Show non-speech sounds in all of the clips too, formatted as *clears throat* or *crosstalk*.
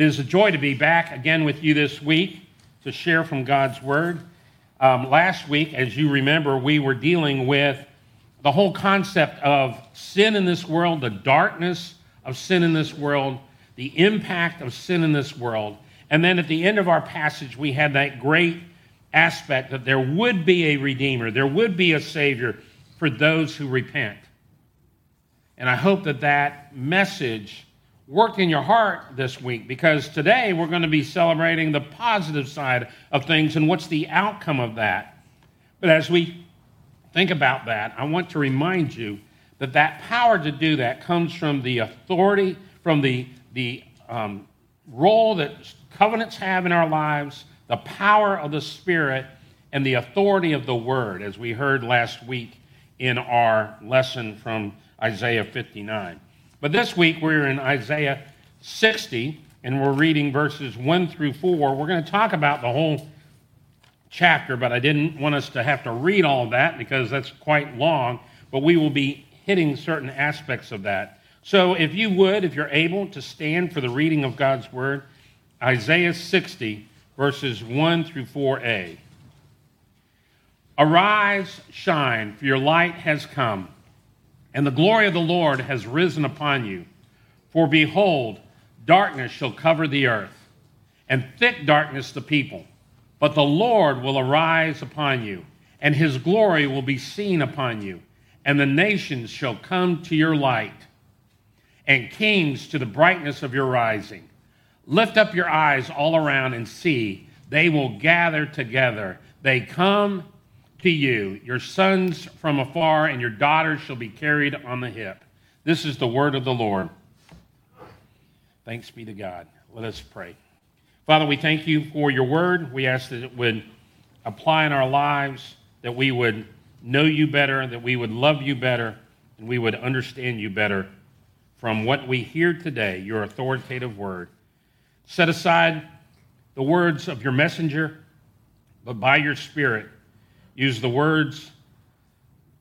It is a joy to be back again with you this week to share from God's Word. Um, last week, as you remember, we were dealing with the whole concept of sin in this world, the darkness of sin in this world, the impact of sin in this world. And then at the end of our passage, we had that great aspect that there would be a Redeemer, there would be a Savior for those who repent. And I hope that that message worked in your heart this week because today we're going to be celebrating the positive side of things and what's the outcome of that. But as we think about that, I want to remind you that that power to do that comes from the authority, from the, the um, role that covenants have in our lives, the power of the Spirit, and the authority of the Word, as we heard last week in our lesson from Isaiah 59. But this week we're in Isaiah 60 and we're reading verses 1 through 4. We're going to talk about the whole chapter, but I didn't want us to have to read all that because that's quite long, but we will be hitting certain aspects of that. So if you would, if you're able to stand for the reading of God's word, Isaiah 60, verses 1 through 4a. Arise, shine, for your light has come and the glory of the Lord has risen upon you. For behold, darkness shall cover the earth, and thick darkness the people. But the Lord will arise upon you, and his glory will be seen upon you, and the nations shall come to your light, and kings to the brightness of your rising. Lift up your eyes all around and see, they will gather together. They come to you. Your sons from afar and your daughters shall be carried on the hip. This is the word of the Lord. Thanks be to God. Let us pray. Father, we thank you for your word. We ask that it would apply in our lives, that we would know you better, that we would love you better, and we would understand you better from what we hear today, your authoritative word. Set aside the words of your messenger, but by your Spirit, use the words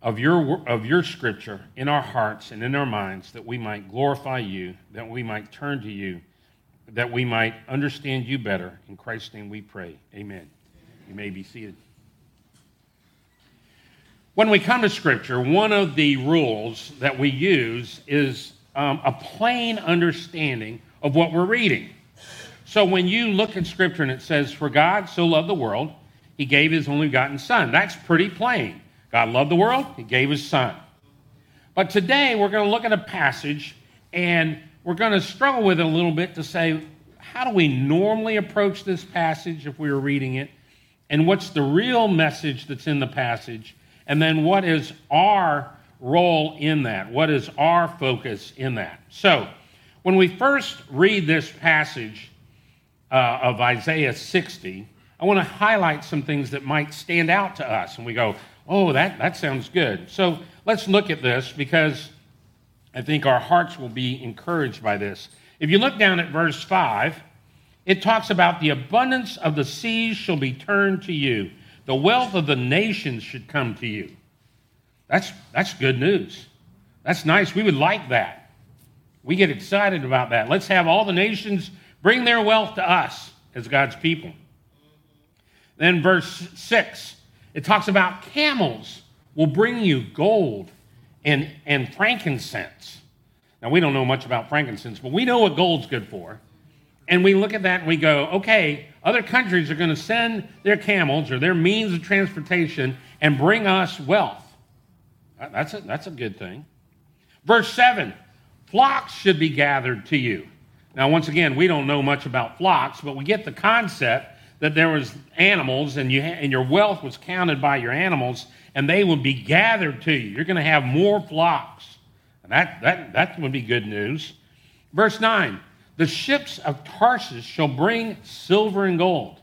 of your, of your scripture in our hearts and in our minds that we might glorify you, that we might turn to you, that we might understand you better. In Christ's name we pray. Amen. You may be seated. When we come to Scripture, one of the rules that we use is um, a plain understanding of what we're reading. So when you look at Scripture and it says, For God so loved the world he gave his only begotten Son. That's pretty plain. God loved the world, he gave his Son. But today we're going to look at a passage and we're going to struggle with it a little bit to say, how do we normally approach this passage if we were reading it? And what's the real message that's in the passage? And then what is our role in that? What is our focus in that? So, when we first read this passage uh, of Isaiah 60, I want to highlight some things that might stand out to us. And we go, oh, that, that sounds good. So let's look at this because I think our hearts will be encouraged by this. If you look down at verse 5, it talks about the abundance of the seas shall be turned to you, the wealth of the nations should come to you. That's, that's good news. That's nice. We would like that. We get excited about that. Let's have all the nations bring their wealth to us as God's people. Then, verse 6, it talks about camels will bring you gold and, and frankincense. Now, we don't know much about frankincense, but we know what gold's good for. And we look at that and we go, okay, other countries are going to send their camels or their means of transportation and bring us wealth. That's a, that's a good thing. Verse 7 flocks should be gathered to you. Now, once again, we don't know much about flocks, but we get the concept that there was animals and, you, and your wealth was counted by your animals. and they will be gathered to you. You're going to have more flocks. And that, that, that would be good news. Verse 9 The ships of Tarsus shall bring silver and gold.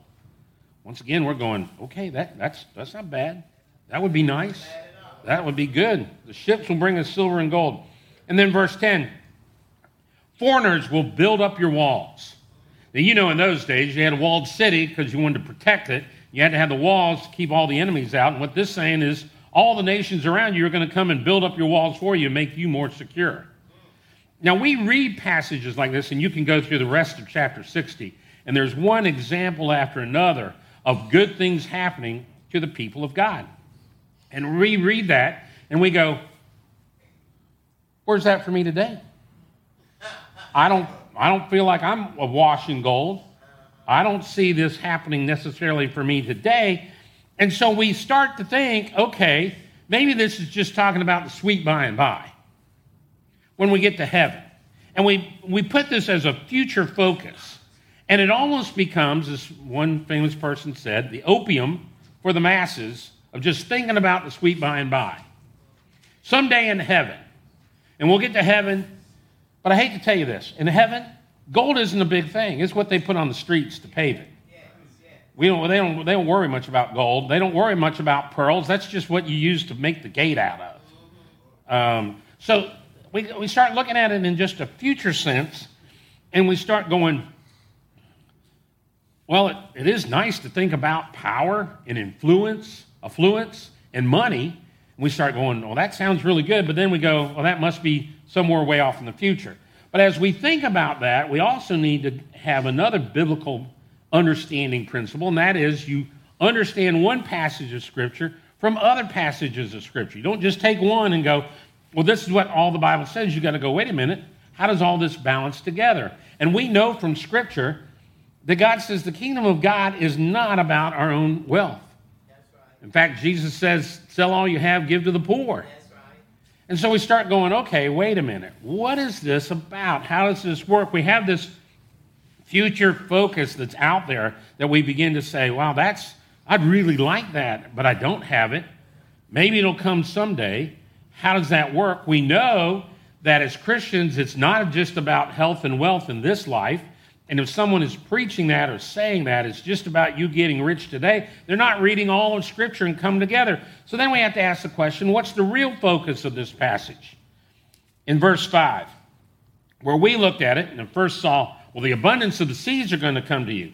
Once again, we're going, okay, that, that's, that's not bad. That would be nice. That would be good. The ships will bring us silver and gold. And then verse 10 Foreigners will build up your walls. Now, you know, in those days, you had a walled city because you wanted to protect it. You had to have the walls to keep all the enemies out. And what this saying is, all the nations around you are going to come and build up your walls for you and make you more secure. Now, we read passages like this, and you can go through the rest of chapter 60, and there's one example after another of good things happening to the people of God. And we read that, and we go, Where's that for me today? I don't, I don't feel like I'm awash in gold. I don't see this happening necessarily for me today. And so we start to think, okay, maybe this is just talking about the sweet by and by when we get to heaven. And we, we put this as a future focus. And it almost becomes, as one famous person said, the opium for the masses of just thinking about the sweet by and by. Someday in heaven, and we'll get to heaven, but I hate to tell you this in heaven, gold isn't a big thing. It's what they put on the streets to pave it. We don't, they, don't, they don't worry much about gold. They don't worry much about pearls. That's just what you use to make the gate out of. Um, so we, we start looking at it in just a future sense, and we start going, well, it, it is nice to think about power and influence, affluence, and money. And we start going, well, that sounds really good, but then we go, well, that must be somewhere way off in the future. But as we think about that, we also need to have another biblical understanding principle, and that is you understand one passage of Scripture from other passages of Scripture. You don't just take one and go, well, this is what all the Bible says. You've got to go, wait a minute, how does all this balance together? And we know from Scripture that God says the kingdom of God is not about our own wealth. In fact, Jesus says, sell all you have, give to the poor. And so we start going, okay, wait a minute. What is this about? How does this work? We have this future focus that's out there that we begin to say, wow, that's, I'd really like that, but I don't have it. Maybe it'll come someday. How does that work? We know that as Christians, it's not just about health and wealth in this life. And if someone is preaching that or saying that, it's just about you getting rich today, they're not reading all of Scripture and come together. So then we have to ask the question what's the real focus of this passage? In verse 5, where we looked at it and first saw well, the abundance of the seas are going to come to you.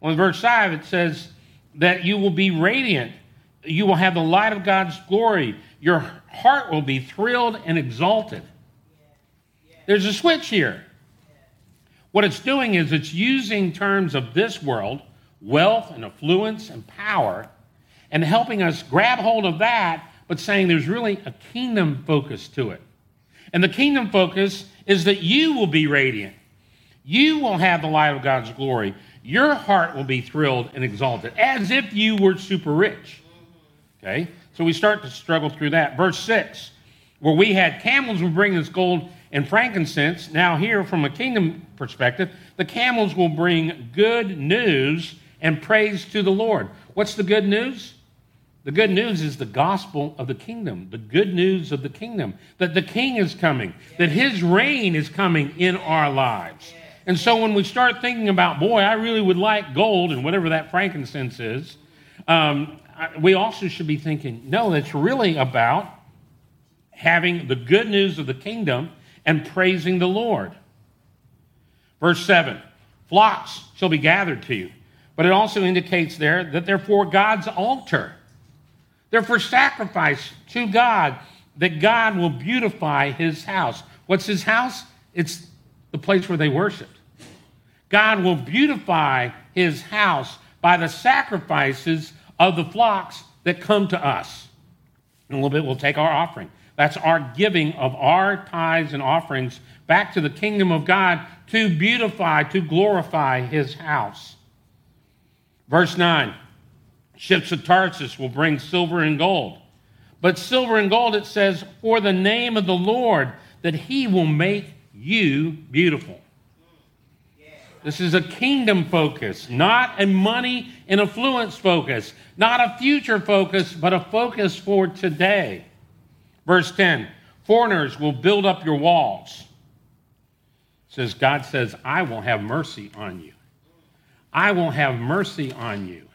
Well, in verse 5, it says that you will be radiant. You will have the light of God's glory. Your heart will be thrilled and exalted. There's a switch here. What it's doing is it's using terms of this world, wealth and affluence and power, and helping us grab hold of that, but saying there's really a kingdom focus to it. And the kingdom focus is that you will be radiant. You will have the light of God's glory. Your heart will be thrilled and exalted, as if you were super rich. Okay? So we start to struggle through that. Verse 6, where we had camels will bring us gold and frankincense. Now, here, from a kingdom perspective, the camels will bring good news and praise to the Lord. What's the good news? The good news is the gospel of the kingdom, the good news of the kingdom, that the king is coming, that his reign is coming in our lives. And so when we start thinking about, boy, I really would like gold and whatever that frankincense is, um, we also should be thinking, no, it's really about having the good news of the kingdom and praising the Lord. Verse 7 flocks shall be gathered to you. But it also indicates there that they're for God's altar. They're for sacrifice to God, that God will beautify his house. What's his house? It's the place where they worshiped. God will beautify his house by the sacrifices of the flocks that come to us. In a little bit, we'll take our offering. That's our giving of our tithes and offerings back to the kingdom of God to beautify, to glorify his house. Verse 9 Ships of Tarsus will bring silver and gold. But silver and gold, it says, for the name of the Lord, that he will make you beautiful. This is a kingdom focus, not a money and affluence focus, not a future focus, but a focus for today. Verse 10 Foreigners will build up your walls. It says, God says, I will have mercy on you. I will have mercy on you.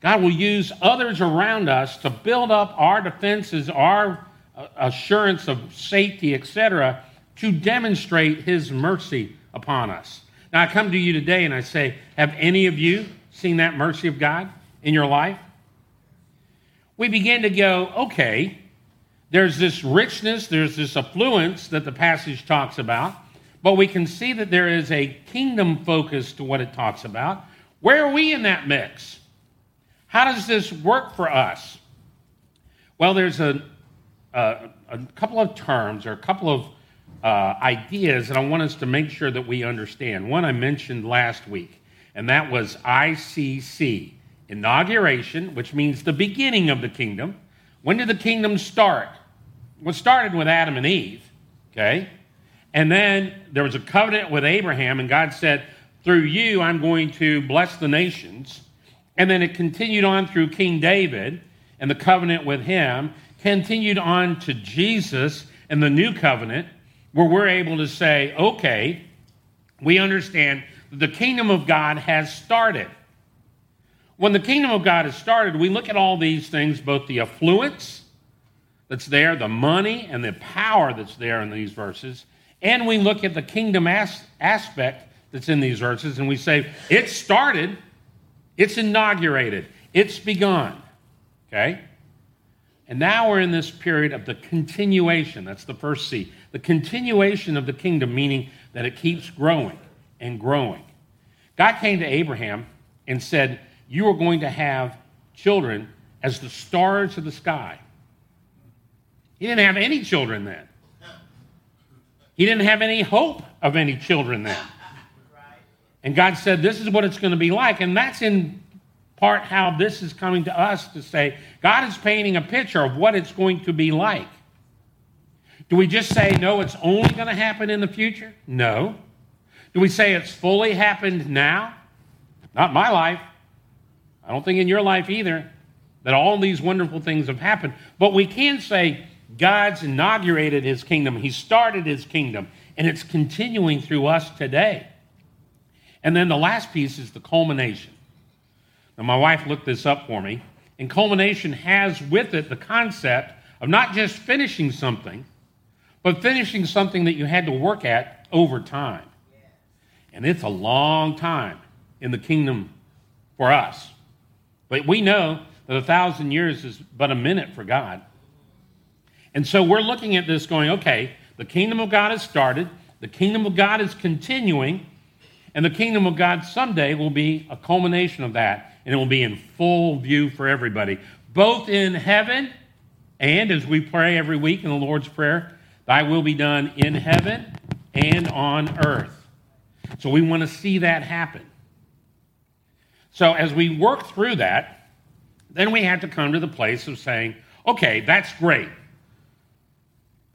God will use others around us to build up our defenses, our uh, assurance of safety, etc., to demonstrate His mercy upon us. Now, I come to you today and I say, Have any of you seen that mercy of God in your life? We begin to go, okay, there's this richness, there's this affluence that the passage talks about, but we can see that there is a kingdom focus to what it talks about. Where are we in that mix? How does this work for us? Well, there's a, a, a couple of terms or a couple of uh, ideas that I want us to make sure that we understand. One I mentioned last week, and that was ICC, inauguration, which means the beginning of the kingdom. When did the kingdom start? Well, it started with Adam and Eve, okay? And then there was a covenant with Abraham, and God said, Through you, I'm going to bless the nations. And then it continued on through King David and the covenant with him, continued on to Jesus and the new covenant where we're able to say, okay, we understand the kingdom of God has started. When the kingdom of God has started, we look at all these things, both the affluence that's there, the money, and the power that's there in these verses, and we look at the kingdom as- aspect that's in these verses, and we say, it started, it's inaugurated, it's begun. Okay? And now we're in this period of the continuation. That's the first C. The continuation of the kingdom, meaning that it keeps growing and growing. God came to Abraham and said, You are going to have children as the stars of the sky. He didn't have any children then. He didn't have any hope of any children then. And God said, This is what it's going to be like. And that's in part how this is coming to us to say God is painting a picture of what it's going to be like. Do we just say, no, it's only going to happen in the future? No. Do we say it's fully happened now? Not my life. I don't think in your life either that all these wonderful things have happened. But we can say God's inaugurated his kingdom, he started his kingdom, and it's continuing through us today. And then the last piece is the culmination. Now, my wife looked this up for me, and culmination has with it the concept of not just finishing something, but finishing something that you had to work at over time. And it's a long time in the kingdom for us. But we know that a thousand years is but a minute for God. And so we're looking at this going, okay, the kingdom of God has started, the kingdom of God is continuing, and the kingdom of God someday will be a culmination of that and it will be in full view for everybody, both in heaven and as we pray every week in the Lord's Prayer, thy will be done in heaven and on earth. So we want to see that happen. So as we work through that, then we had to come to the place of saying, okay, that's great.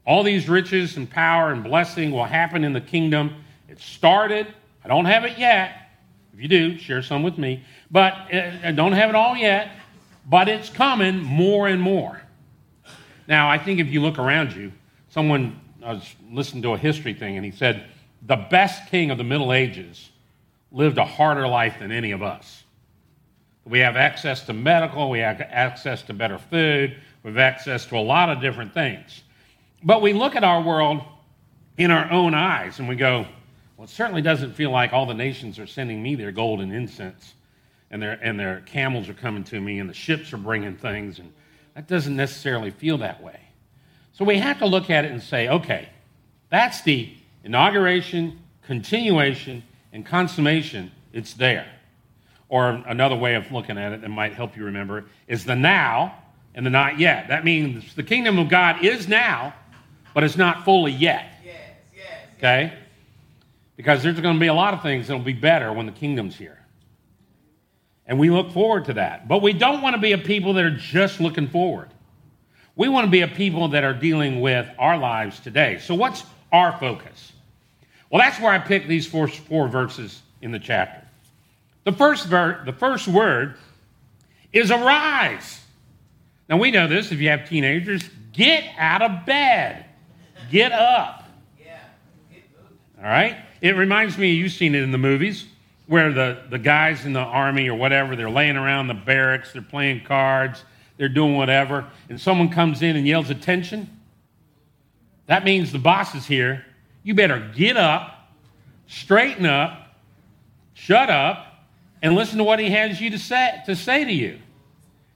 All these riches and power and blessing will happen in the kingdom. It started. I don't have it yet. If you do, share some with me. But uh, don't have it all yet, but it's coming more and more. Now, I think if you look around you, someone, I was listening to a history thing, and he said, the best king of the Middle Ages lived a harder life than any of us. We have access to medical, we have access to better food, we have access to a lot of different things. But we look at our world in our own eyes and we go, well, it certainly doesn't feel like all the nations are sending me their gold and incense, and their, and their camels are coming to me, and the ships are bringing things, and that doesn't necessarily feel that way. So we have to look at it and say, okay, that's the inauguration, continuation, and consummation. It's there. Or another way of looking at it that might help you remember is the now and the not yet. That means the kingdom of God is now, but it's not fully yet. Yes, yes, okay? because there's going to be a lot of things that will be better when the kingdom's here. And we look forward to that. But we don't want to be a people that are just looking forward. We want to be a people that are dealing with our lives today. So, what's our focus? Well, that's where I picked these four, four verses in the chapter. The first, ver- the first word is arise. Now, we know this if you have teenagers. Get out of bed. Get up. All right? It reminds me, you've seen it in the movies, where the, the guys in the army or whatever, they're laying around the barracks, they're playing cards, they're doing whatever, and someone comes in and yells attention. That means the boss is here. You better get up, straighten up, shut up, and listen to what he has you to say to, say to you.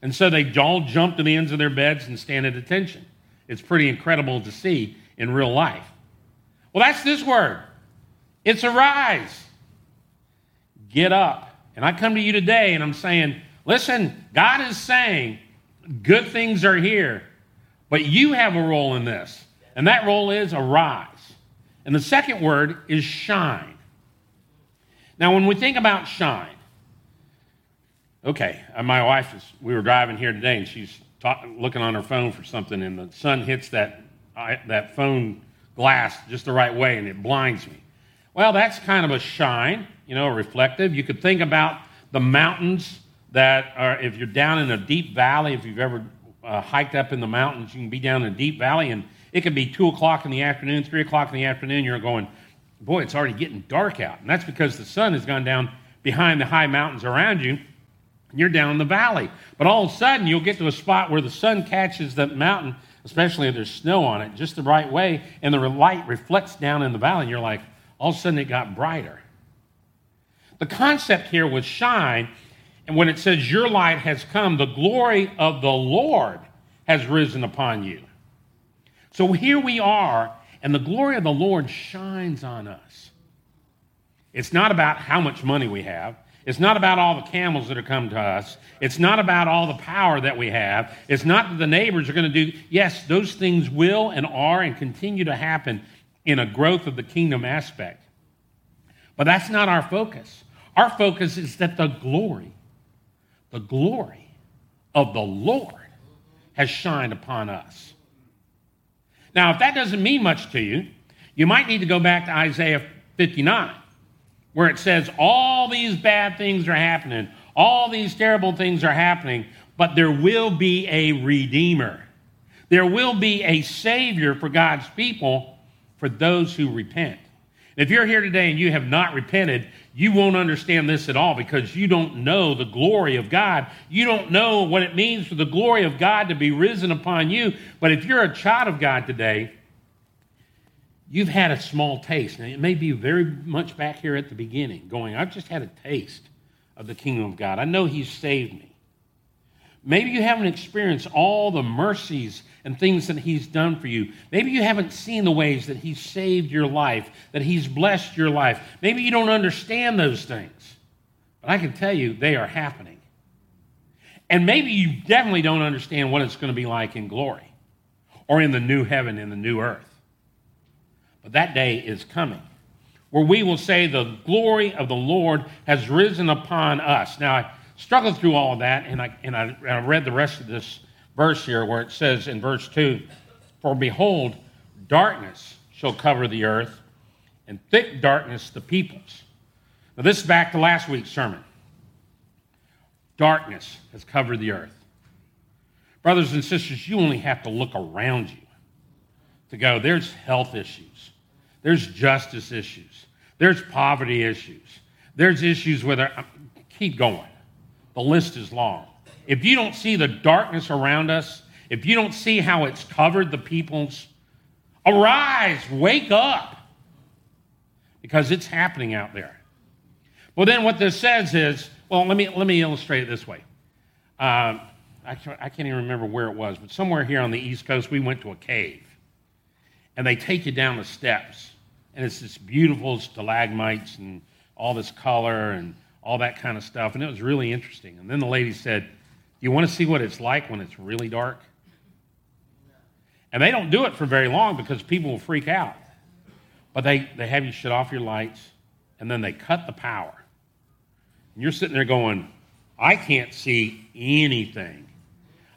And so they all jump to the ends of their beds and stand at attention. It's pretty incredible to see in real life. Well, that's this word. It's arise. Get up. And I come to you today and I'm saying, listen, God is saying good things are here, but you have a role in this. And that role is arise. And the second word is shine. Now, when we think about shine, okay, uh, my wife is, we were driving here today and she's talk, looking on her phone for something, and the sun hits that, that phone glass just the right way and it blinds me. Well, that's kind of a shine, you know, reflective. You could think about the mountains that are, if you're down in a deep valley, if you've ever uh, hiked up in the mountains, you can be down in a deep valley and it could be 2 o'clock in the afternoon, 3 o'clock in the afternoon. You're going, boy, it's already getting dark out. And that's because the sun has gone down behind the high mountains around you you're down in the valley. But all of a sudden, you'll get to a spot where the sun catches that mountain, especially if there's snow on it, just the right way, and the light reflects down in the valley, and you're like, all of a sudden it got brighter. The concept here was shine, and when it says your light has come, the glory of the Lord has risen upon you. So here we are, and the glory of the Lord shines on us. It's not about how much money we have. It's not about all the camels that have come to us. It's not about all the power that we have. It's not that the neighbors are going to do. Yes, those things will and are and continue to happen in a growth of the kingdom aspect. But that's not our focus. Our focus is that the glory, the glory of the Lord has shined upon us. Now, if that doesn't mean much to you, you might need to go back to Isaiah 59, where it says, All these bad things are happening, all these terrible things are happening, but there will be a Redeemer. There will be a Savior for God's people for those who repent. If you're here today and you have not repented, you won't understand this at all because you don't know the glory of God. You don't know what it means for the glory of God to be risen upon you. But if you're a child of God today, you've had a small taste. Now, it may be very much back here at the beginning, going, I've just had a taste of the kingdom of God. I know He's saved me. Maybe you haven't experienced all the mercies and things that He's done for you. Maybe you haven't seen the ways that He's saved your life, that He's blessed your life. Maybe you don't understand those things. But I can tell you, they are happening. And maybe you definitely don't understand what it's going to be like in glory or in the new heaven, in the new earth. But that day is coming where we will say, The glory of the Lord has risen upon us. Now, I struggled through all of that, and I, and I, and I read the rest of this verse here where it says in verse 2 For behold, darkness shall cover the earth, and thick darkness the peoples. Now, this is back to last week's sermon. Darkness has covered the earth. Brothers and sisters, you only have to look around you to go, there's health issues, there's justice issues, there's poverty issues, there's issues where, keep going. The list is long if you don't see the darkness around us, if you don't see how it's covered the peoples, arise, wake up, because it's happening out there. Well, then what this says is, well, let me, let me illustrate it this way. Um, I, can't, I can't even remember where it was, but somewhere here on the East Coast, we went to a cave. And they take you down the steps. And it's this beautiful stalagmites and all this color and all that kind of stuff. And it was really interesting. And then the lady said, you want to see what it's like when it's really dark? And they don't do it for very long because people will freak out. But they, they have you shut off your lights and then they cut the power. And you're sitting there going, I can't see anything.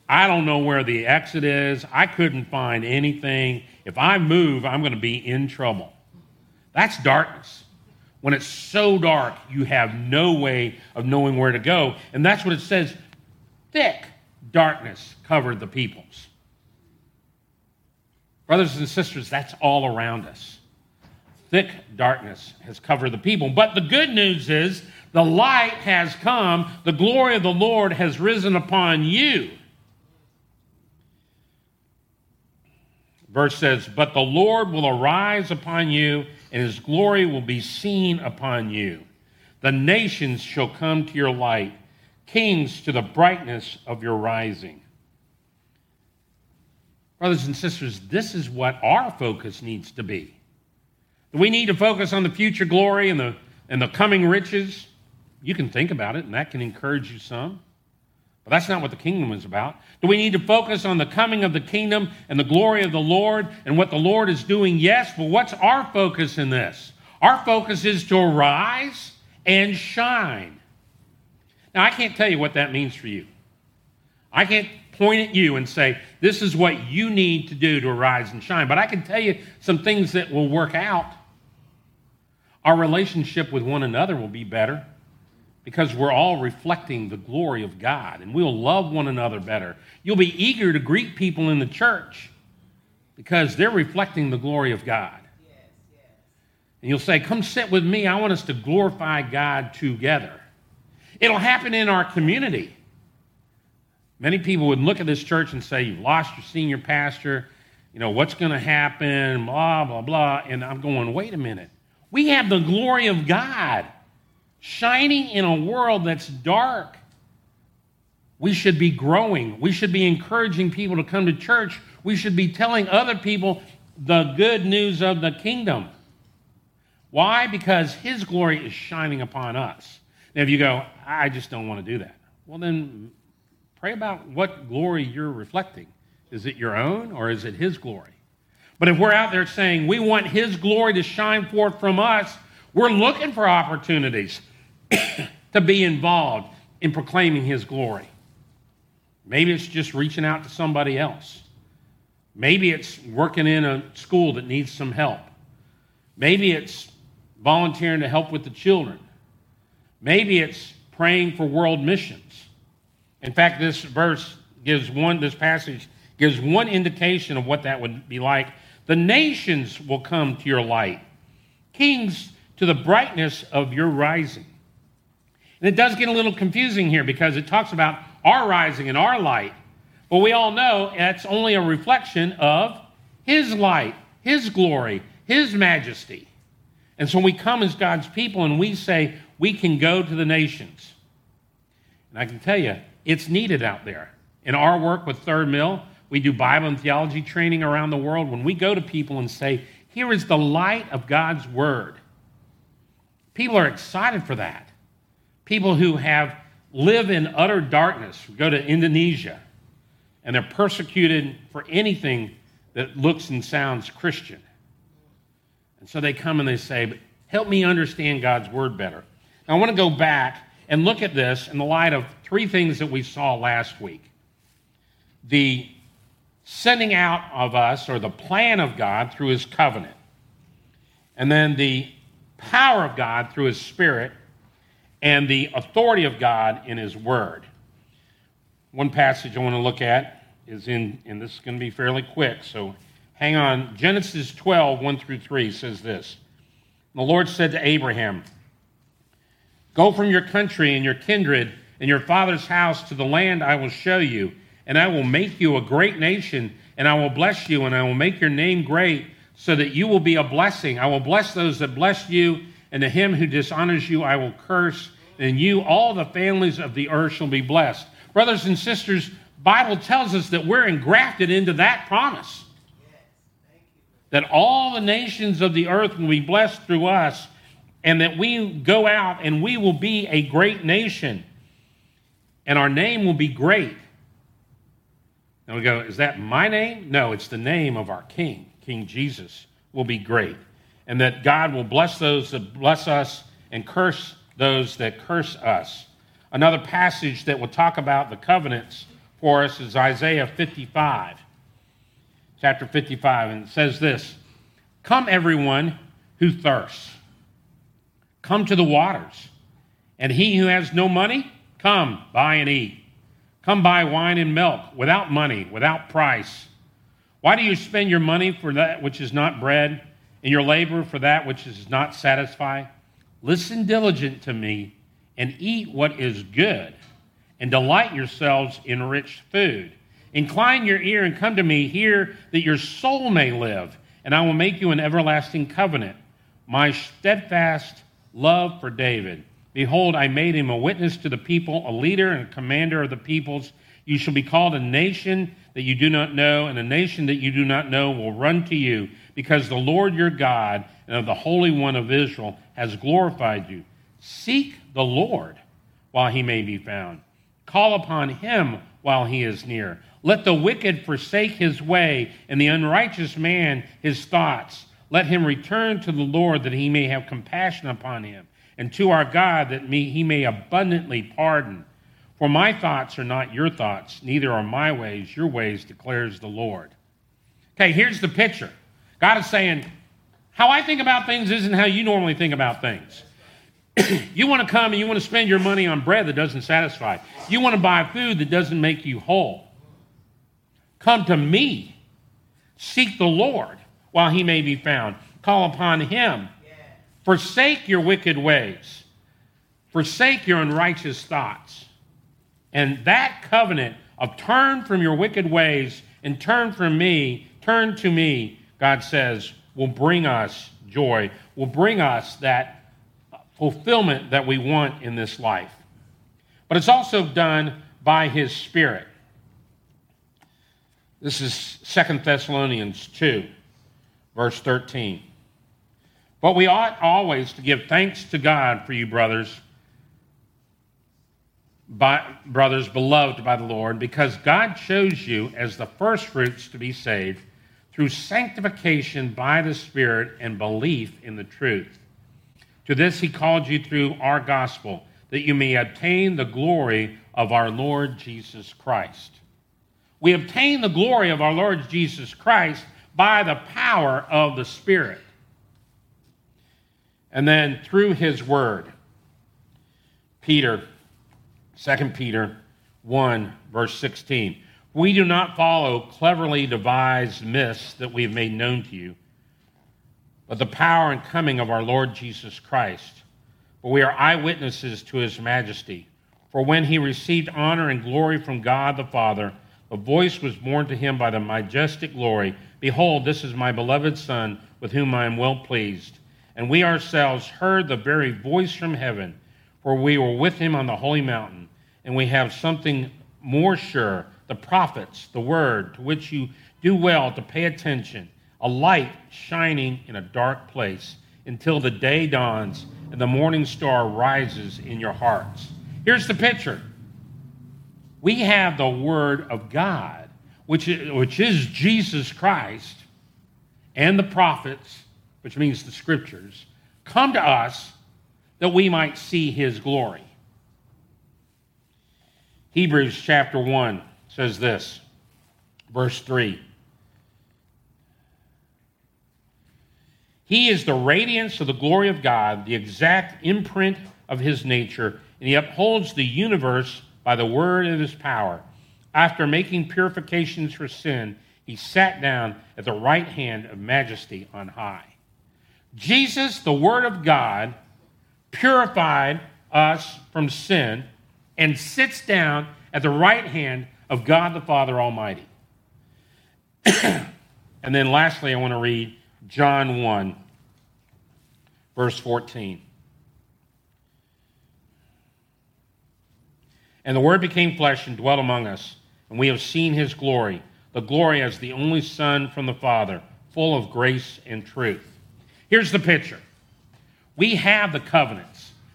I don't know where the exit is. I couldn't find anything. If I move, I'm going to be in trouble. That's darkness. When it's so dark, you have no way of knowing where to go. And that's what it says thick darkness covered the peoples. Brothers and sisters, that's all around us. Thick darkness has covered the people. But the good news is the light has come, the glory of the Lord has risen upon you. Verse says, But the Lord will arise upon you, and his glory will be seen upon you. The nations shall come to your light, kings to the brightness of your rising. Brothers and sisters, this is what our focus needs to be. We need to focus on the future glory and the, and the coming riches. You can think about it, and that can encourage you some. But that's not what the kingdom is about. Do we need to focus on the coming of the kingdom and the glory of the Lord and what the Lord is doing? Yes, but what's our focus in this? Our focus is to arise and shine. Now, I can't tell you what that means for you. I can't point at you and say, this is what you need to do to arise and shine. But I can tell you some things that will work out. Our relationship with one another will be better because we're all reflecting the glory of God and we'll love one another better. You'll be eager to greet people in the church because they're reflecting the glory of God. And you'll say, Come sit with me. I want us to glorify God together. It'll happen in our community. Many people would look at this church and say, You've lost your senior pastor. You know, what's going to happen? Blah, blah, blah. And I'm going, Wait a minute. We have the glory of God shining in a world that's dark. We should be growing. We should be encouraging people to come to church. We should be telling other people the good news of the kingdom. Why? Because His glory is shining upon us. Now, if you go, I just don't want to do that, well, then pray about what glory you're reflecting. Is it your own or is it His glory? But if we're out there saying we want His glory to shine forth from us, we're looking for opportunities to be involved in proclaiming His glory. Maybe it's just reaching out to somebody else. Maybe it's working in a school that needs some help. Maybe it's volunteering to help with the children. Maybe it's praying for world missions. In fact, this verse gives one, this passage gives one indication of what that would be like. The nations will come to your light, kings to the brightness of your rising. And it does get a little confusing here because it talks about our rising and our light. But we all know that's only a reflection of His light, His glory, His majesty. And so we come as God's people and we say, we can go to the nations. And I can tell you, it's needed out there. In our work with Third Mill, we do Bible and theology training around the world. When we go to people and say, here is the light of God's Word, people are excited for that people who have live in utter darkness go to Indonesia and they're persecuted for anything that looks and sounds Christian. And so they come and they say, Help me understand God's word better. Now, I want to go back and look at this in the light of three things that we saw last week the sending out of us, or the plan of God through his covenant, and then the power of God through his spirit and the authority of God in His Word. One passage I want to look at is in, and this is going to be fairly quick, so hang on. Genesis 12, 1 through 3 says this The Lord said to Abraham, Go from your country and your kindred and your father's house to the land I will show you, and I will make you a great nation, and I will bless you, and I will make your name great, so that you will be a blessing. I will bless those that bless you, and to him who dishonors you I will curse and you all the families of the earth shall be blessed. Brothers and sisters, Bible tells us that we're engrafted into that promise. That all the nations of the earth will be blessed through us, and that we go out and we will be a great nation, and our name will be great. And we go, is that my name? No, it's the name of our King. King Jesus will be great. And that God will bless those that bless us and curse those that curse us. Another passage that will talk about the covenants for us is Isaiah 55, chapter 55, and it says this Come, everyone who thirsts. Come to the waters. And he who has no money, come, buy and eat. Come buy wine and milk without money, without price. Why do you spend your money for that which is not bread, and your labor for that which does not satisfy? Listen diligent to me, and eat what is good, and delight yourselves in rich food. Incline your ear and come to me, hear that your soul may live, and I will make you an everlasting covenant. My steadfast love for David Behold, I made him a witness to the people, a leader and a commander of the peoples. You shall be called a nation that you do not know, and a nation that you do not know will run to you, because the Lord your God and of the Holy One of Israel has glorified you. Seek the Lord while he may be found. Call upon him while he is near. Let the wicked forsake his way, and the unrighteous man his thoughts. Let him return to the Lord that he may have compassion upon him and to our God that he may abundantly pardon. For my thoughts are not your thoughts, neither are my ways your ways, declares the Lord. Okay, here's the picture God is saying, How I think about things isn't how you normally think about things. *clears throat* you want to come and you want to spend your money on bread that doesn't satisfy. You want to buy food that doesn't make you whole. Come to me. Seek the Lord while he may be found. Call upon him Forsake your wicked ways, forsake your unrighteous thoughts. And that covenant of turn from your wicked ways and turn from me, turn to me, God says, will bring us joy, will bring us that fulfillment that we want in this life. But it's also done by his spirit. This is Second Thessalonians 2, verse 13. But we ought always to give thanks to God for you, brothers, by, brothers beloved by the Lord, because God chose you as the firstfruits to be saved through sanctification by the Spirit and belief in the truth. To this he called you through our gospel, that you may obtain the glory of our Lord Jesus Christ. We obtain the glory of our Lord Jesus Christ by the power of the Spirit. And then through his word, Peter, 2 Peter 1, verse 16. We do not follow cleverly devised myths that we have made known to you, but the power and coming of our Lord Jesus Christ. For we are eyewitnesses to his majesty. For when he received honor and glory from God the Father, a voice was borne to him by the majestic glory Behold, this is my beloved Son, with whom I am well pleased and we ourselves heard the very voice from heaven, for we were with him on the holy mountain, and we have something more sure the prophets, the word, to which you do well to pay attention, a light shining in a dark place until the day dawns and the morning star rises in your hearts. Here's the picture we have the word of God, which is, which is Jesus Christ, and the prophets which means the scriptures, come to us that we might see his glory. Hebrews chapter 1 says this, verse 3. He is the radiance of the glory of God, the exact imprint of his nature, and he upholds the universe by the word of his power. After making purifications for sin, he sat down at the right hand of majesty on high. Jesus, the Word of God, purified us from sin and sits down at the right hand of God the Father Almighty. *clears throat* and then lastly, I want to read John 1, verse 14. And the Word became flesh and dwelt among us, and we have seen his glory, the glory as the only Son from the Father, full of grace and truth. Here's the picture we have the covenants.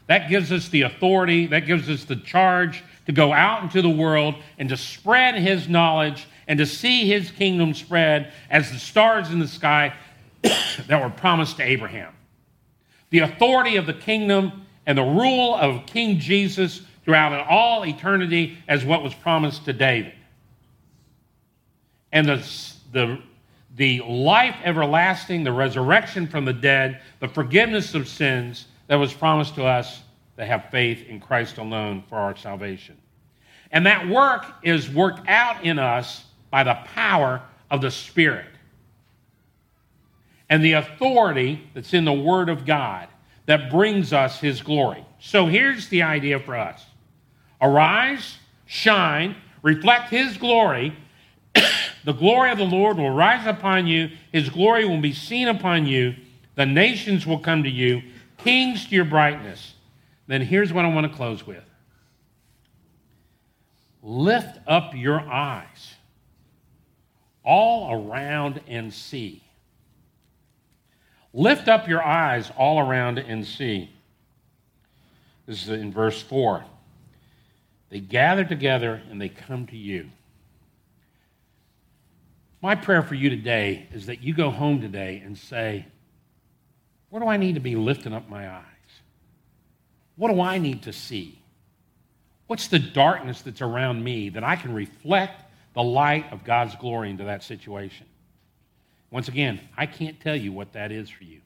That gives us the authority, that gives us the charge to go out into the world and to spread his knowledge and to see his kingdom spread as the stars in the sky *coughs* that were promised to Abraham. The authority of the kingdom and the rule of King Jesus throughout all eternity as what was promised to David. And the, the, the life everlasting, the resurrection from the dead, the forgiveness of sins that was promised to us that have faith in Christ alone for our salvation. And that work is worked out in us by the power of the Spirit and the authority that's in the Word of God that brings us His glory. So here's the idea for us arise, shine, reflect His glory. *coughs* the glory of the Lord will rise upon you, His glory will be seen upon you, the nations will come to you, kings to your brightness. Then here's what I want to close with lift up your eyes all around and see. Lift up your eyes all around and see. This is in verse 4. They gather together and they come to you. My prayer for you today is that you go home today and say, Where do I need to be lifting up my eyes? What do I need to see? What's the darkness that's around me that I can reflect the light of God's glory into that situation? Once again, I can't tell you what that is for you.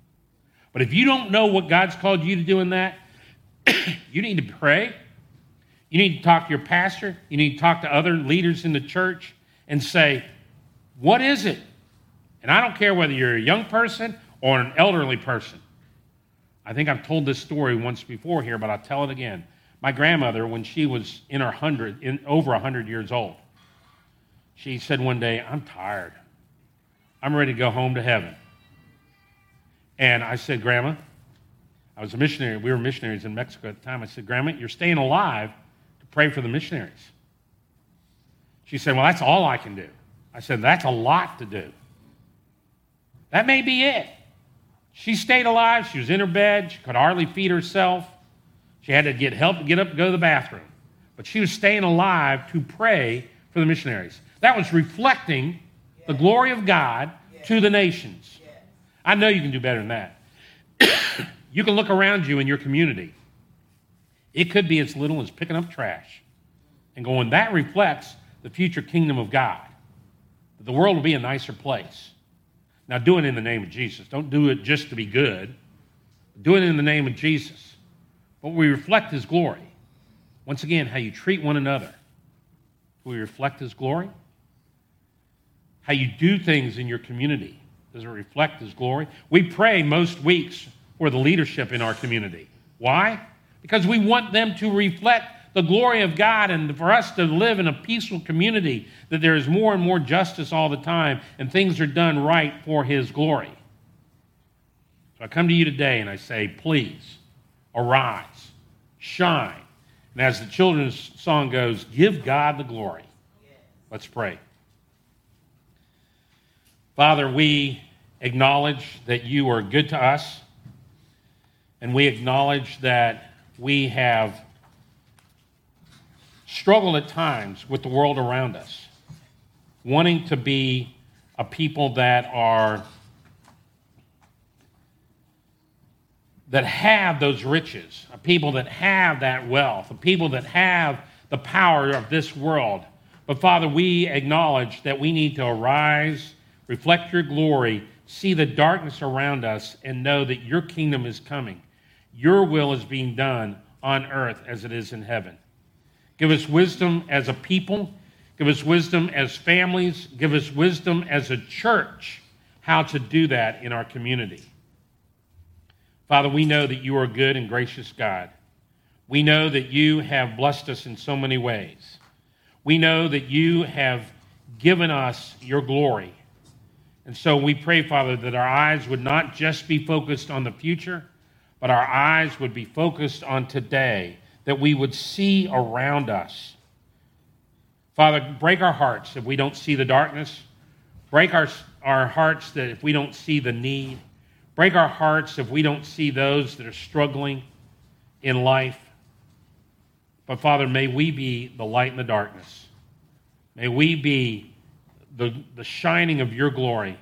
But if you don't know what God's called you to do in that, *coughs* you need to pray. You need to talk to your pastor. You need to talk to other leaders in the church and say, What is it? And I don't care whether you're a young person or an elderly person. I think I've told this story once before here, but I'll tell it again. My grandmother, when she was in her hundred, in over hundred years old, she said one day, "I'm tired. I'm ready to go home to heaven." And I said, "Grandma, I was a missionary. We were missionaries in Mexico at the time. I said, Grandma, you're staying alive to pray for the missionaries." She said, "Well, that's all I can do." I said, "That's a lot to do. That may be it." She stayed alive. She was in her bed. She could hardly feed herself. She had to get help to get up go to the bathroom. But she was staying alive to pray for the missionaries. That was reflecting the glory of God to the nations. I know you can do better than that. *coughs* you can look around you in your community. It could be as little as picking up trash and going, that reflects the future kingdom of God. The world will be a nicer place. Now, do it in the name of Jesus. Don't do it just to be good. Do it in the name of Jesus. But we reflect his glory. Once again, how you treat one another. Do we reflect his glory? How you do things in your community. Does it reflect his glory? We pray most weeks for the leadership in our community. Why? Because we want them to reflect the glory of God and for us to live in a peaceful community, that there is more and more justice all the time and things are done right for His glory. So I come to you today and I say, please arise, shine. And as the children's song goes, give God the glory. Let's pray. Father, we acknowledge that you are good to us, and we acknowledge that we have struggle at times with the world around us, wanting to be a people that are that have those riches, a people that have that wealth, a people that have the power of this world. But Father, we acknowledge that we need to arise, reflect your glory, see the darkness around us, and know that your kingdom is coming. Your will is being done on earth as it is in heaven. Give us wisdom as a people. Give us wisdom as families. Give us wisdom as a church how to do that in our community. Father, we know that you are a good and gracious God. We know that you have blessed us in so many ways. We know that you have given us your glory. And so we pray, Father, that our eyes would not just be focused on the future, but our eyes would be focused on today that we would see around us. Father, break our hearts if we don't see the darkness. Break our, our hearts that if we don't see the need. Break our hearts if we don't see those that are struggling in life. But Father, may we be the light in the darkness. May we be the, the shining of your glory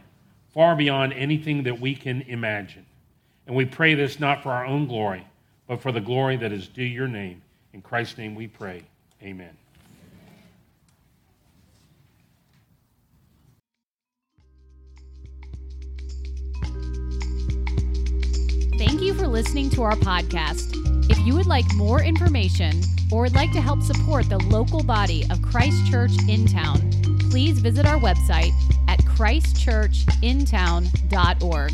far beyond anything that we can imagine. And we pray this not for our own glory, but for the glory that is due your name. In Christ's name we pray. Amen. Thank you for listening to our podcast. If you would like more information or would like to help support the local body of Christ Church in town, please visit our website at christchurchintown.org.